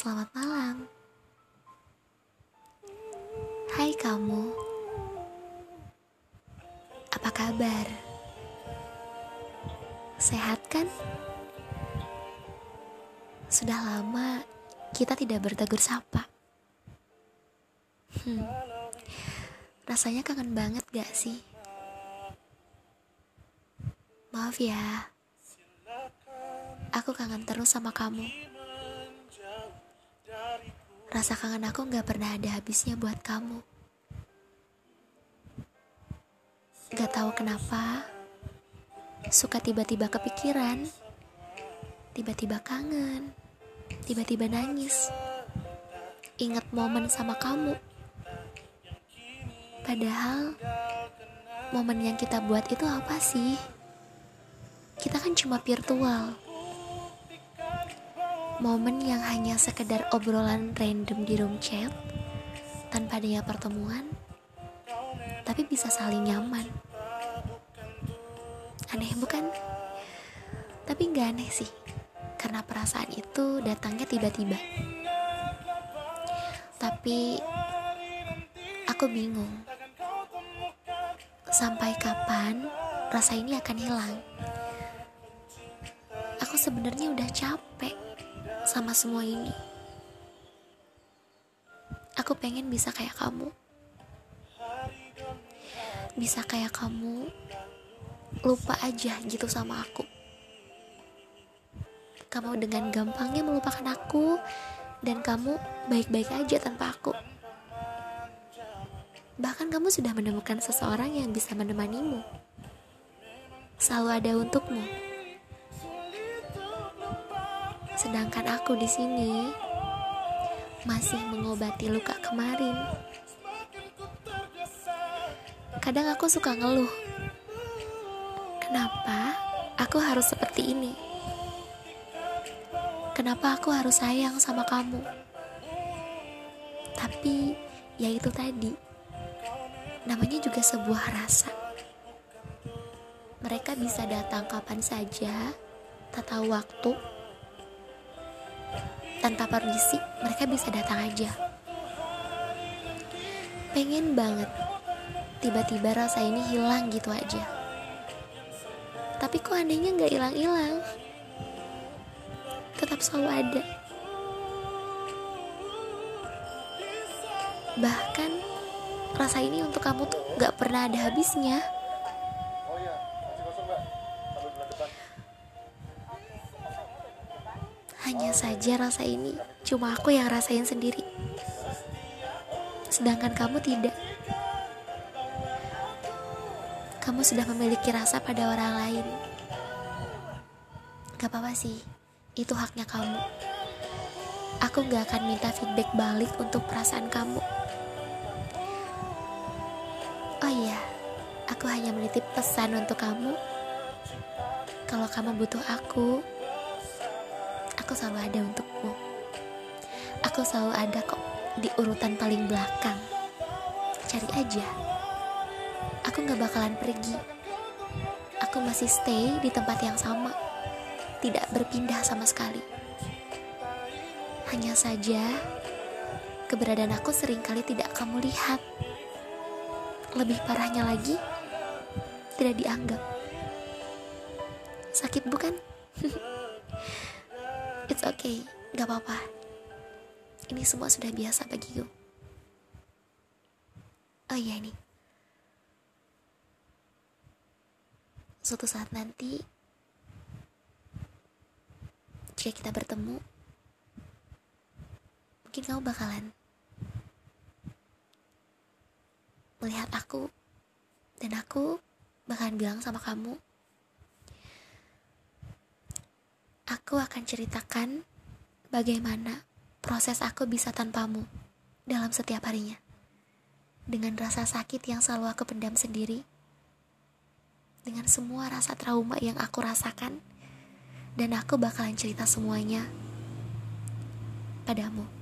Selamat malam. Hai kamu. Apa kabar? Sehat kan? Sudah lama kita tidak bertegur sapa. Hmm. Rasanya kangen banget gak sih? Maaf ya. Aku kangen terus sama kamu. Rasa kangen aku gak pernah ada habisnya buat kamu. Gak tahu kenapa, suka tiba-tiba kepikiran, tiba-tiba kangen, tiba-tiba nangis. Ingat momen sama kamu. Padahal, momen yang kita buat itu apa sih? Kita kan cuma virtual momen yang hanya sekedar obrolan random di room chat tanpa adanya pertemuan tapi bisa saling nyaman. Aneh bukan? Tapi nggak aneh sih karena perasaan itu datangnya tiba-tiba. Tapi aku bingung sampai kapan rasa ini akan hilang? Aku sebenarnya udah capek sama semua ini. Aku pengen bisa kayak kamu. Bisa kayak kamu lupa aja gitu sama aku. Kamu dengan gampangnya melupakan aku dan kamu baik-baik aja tanpa aku. Bahkan kamu sudah menemukan seseorang yang bisa menemanimu. Selalu ada untukmu. Sedangkan aku di sini masih mengobati luka kemarin. Kadang aku suka ngeluh. Kenapa aku harus seperti ini? Kenapa aku harus sayang sama kamu? Tapi ya itu tadi. Namanya juga sebuah rasa. Mereka bisa datang kapan saja, tak tahu waktu, tanpa permisi mereka bisa datang aja. Pengen banget. Tiba-tiba rasa ini hilang gitu aja. Tapi kok anehnya nggak hilang-hilang? Tetap selalu ada. Bahkan rasa ini untuk kamu tuh nggak pernah ada habisnya Hanya saja rasa ini cuma aku yang rasain sendiri. Sedangkan kamu tidak. Kamu sudah memiliki rasa pada orang lain. Gak apa-apa sih, itu haknya kamu. Aku gak akan minta feedback balik untuk perasaan kamu. Oh iya, aku hanya menitip pesan untuk kamu. Kalau kamu butuh aku, aku selalu ada untukmu. Aku selalu ada kok di urutan paling belakang. Cari aja. Aku gak bakalan pergi. Aku masih stay di tempat yang sama. Tidak berpindah sama sekali. Hanya saja, keberadaan aku sering kali tidak kamu lihat. Lebih parahnya lagi, tidak dianggap. Sakit bukan? It's okay, gak apa-apa. Ini semua sudah biasa bagiku. Oh iya ini. Suatu saat nanti, jika kita bertemu, mungkin kamu bakalan melihat aku dan aku bakalan bilang sama kamu aku akan ceritakan bagaimana proses aku bisa tanpamu dalam setiap harinya. Dengan rasa sakit yang selalu aku pendam sendiri, dengan semua rasa trauma yang aku rasakan, dan aku bakalan cerita semuanya padamu.